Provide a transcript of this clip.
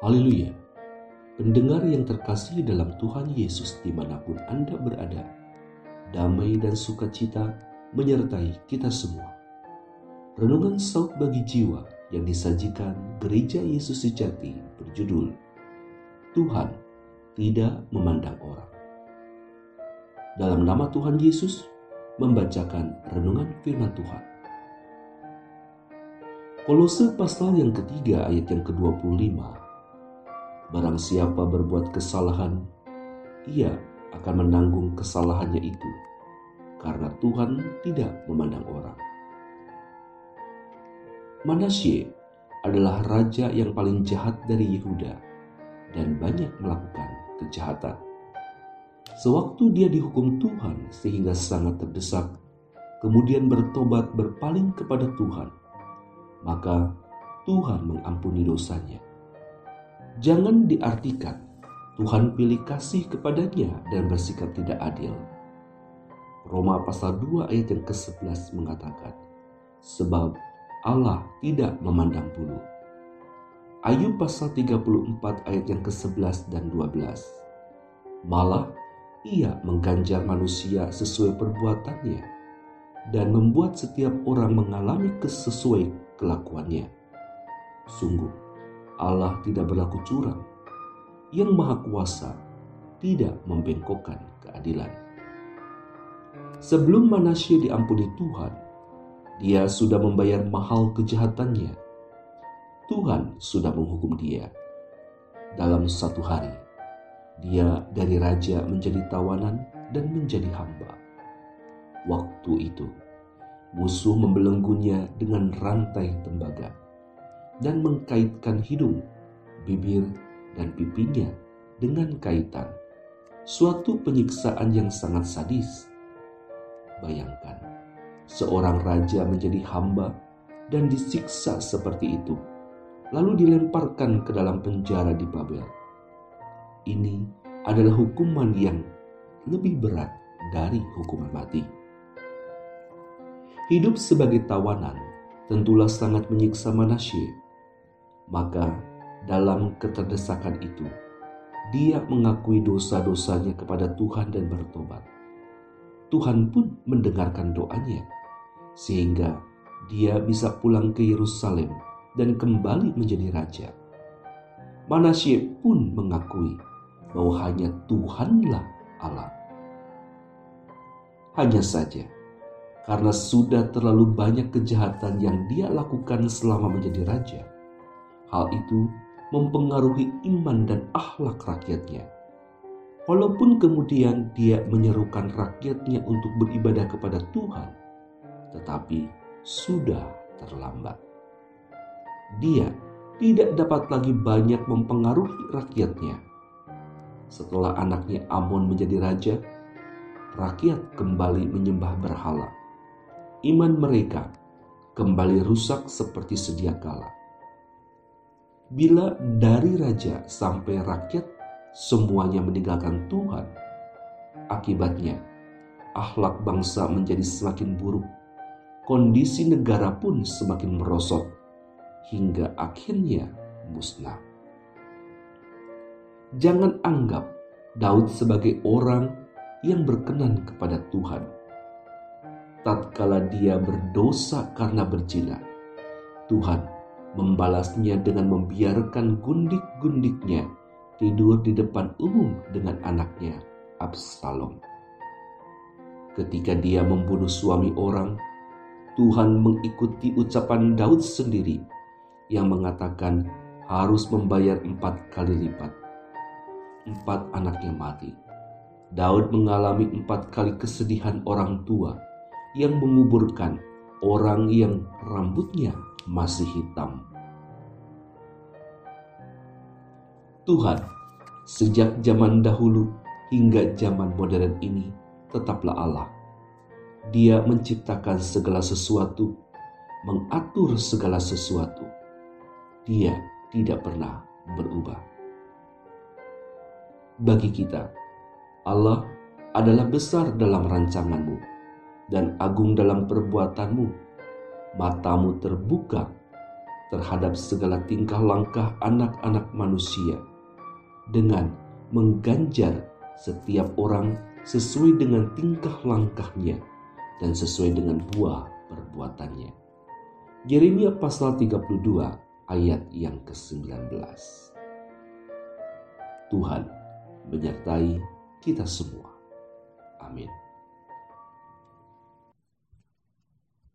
Haleluya. Pendengar yang terkasih dalam Tuhan Yesus di mana pun Anda berada, damai dan sukacita menyertai kita semua. Renungan saut bagi jiwa yang disajikan Gereja Yesus Sejati berjudul Tuhan tidak memandang orang. Dalam nama Tuhan Yesus, membacakan renungan firman Tuhan. Kolose pasal yang ketiga ayat yang ke-25 Barang siapa berbuat kesalahan, ia akan menanggung kesalahannya itu, karena Tuhan tidak memandang orang. Manasye adalah raja yang paling jahat dari Yehuda dan banyak melakukan kejahatan. Sewaktu dia dihukum Tuhan sehingga sangat terdesak, kemudian bertobat berpaling kepada Tuhan, maka Tuhan mengampuni dosanya Jangan diartikan Tuhan pilih kasih kepadanya dan bersikap tidak adil. Roma pasal 2 ayat yang ke-11 mengatakan, Sebab Allah tidak memandang bulu. Ayub pasal 34 ayat yang ke-11 dan 12. Malah ia mengganjar manusia sesuai perbuatannya dan membuat setiap orang mengalami kesesuai kelakuannya. Sungguh, Allah tidak berlaku curang. Yang Maha Kuasa tidak membengkokkan keadilan. Sebelum Manasye diampuni Tuhan, dia sudah membayar mahal kejahatannya. Tuhan sudah menghukum dia. Dalam satu hari, dia dari raja menjadi tawanan dan menjadi hamba. Waktu itu, musuh membelenggunya dengan rantai tembaga dan mengkaitkan hidung, bibir, dan pipinya dengan kaitan. Suatu penyiksaan yang sangat sadis. Bayangkan, seorang raja menjadi hamba dan disiksa seperti itu, lalu dilemparkan ke dalam penjara di Babel. Ini adalah hukuman yang lebih berat dari hukuman mati. Hidup sebagai tawanan tentulah sangat menyiksa Manasye maka dalam keterdesakan itu, dia mengakui dosa-dosanya kepada Tuhan dan bertobat. Tuhan pun mendengarkan doanya, sehingga dia bisa pulang ke Yerusalem dan kembali menjadi raja. Manasye pun mengakui bahwa hanya Tuhanlah Allah. Hanya saja, karena sudah terlalu banyak kejahatan yang dia lakukan selama menjadi raja, Hal itu mempengaruhi iman dan akhlak rakyatnya. Walaupun kemudian dia menyerukan rakyatnya untuk beribadah kepada Tuhan, tetapi sudah terlambat. Dia tidak dapat lagi banyak mempengaruhi rakyatnya. Setelah anaknya Amon menjadi raja, rakyat kembali menyembah berhala. Iman mereka kembali rusak seperti sedia kala bila dari raja sampai rakyat semuanya meninggalkan Tuhan, akibatnya akhlak bangsa menjadi semakin buruk, kondisi negara pun semakin merosot, hingga akhirnya musnah. Jangan anggap Daud sebagai orang yang berkenan kepada Tuhan. Tatkala dia berdosa karena berzina, Tuhan membalasnya dengan membiarkan gundik-gundiknya tidur di depan umum dengan anaknya Absalom. Ketika dia membunuh suami orang, Tuhan mengikuti ucapan Daud sendiri yang mengatakan harus membayar empat kali lipat. Empat anaknya mati. Daud mengalami empat kali kesedihan orang tua yang menguburkan orang yang rambutnya masih hitam. Tuhan, sejak zaman dahulu hingga zaman modern ini, tetaplah Allah. Dia menciptakan segala sesuatu, mengatur segala sesuatu. Dia tidak pernah berubah. Bagi kita, Allah adalah besar dalam rancanganmu dan agung dalam perbuatanmu matamu terbuka terhadap segala tingkah langkah anak-anak manusia dengan mengganjar setiap orang sesuai dengan tingkah langkahnya dan sesuai dengan buah perbuatannya. Yeremia pasal 32 ayat yang ke-19. Tuhan menyertai kita semua. Amin.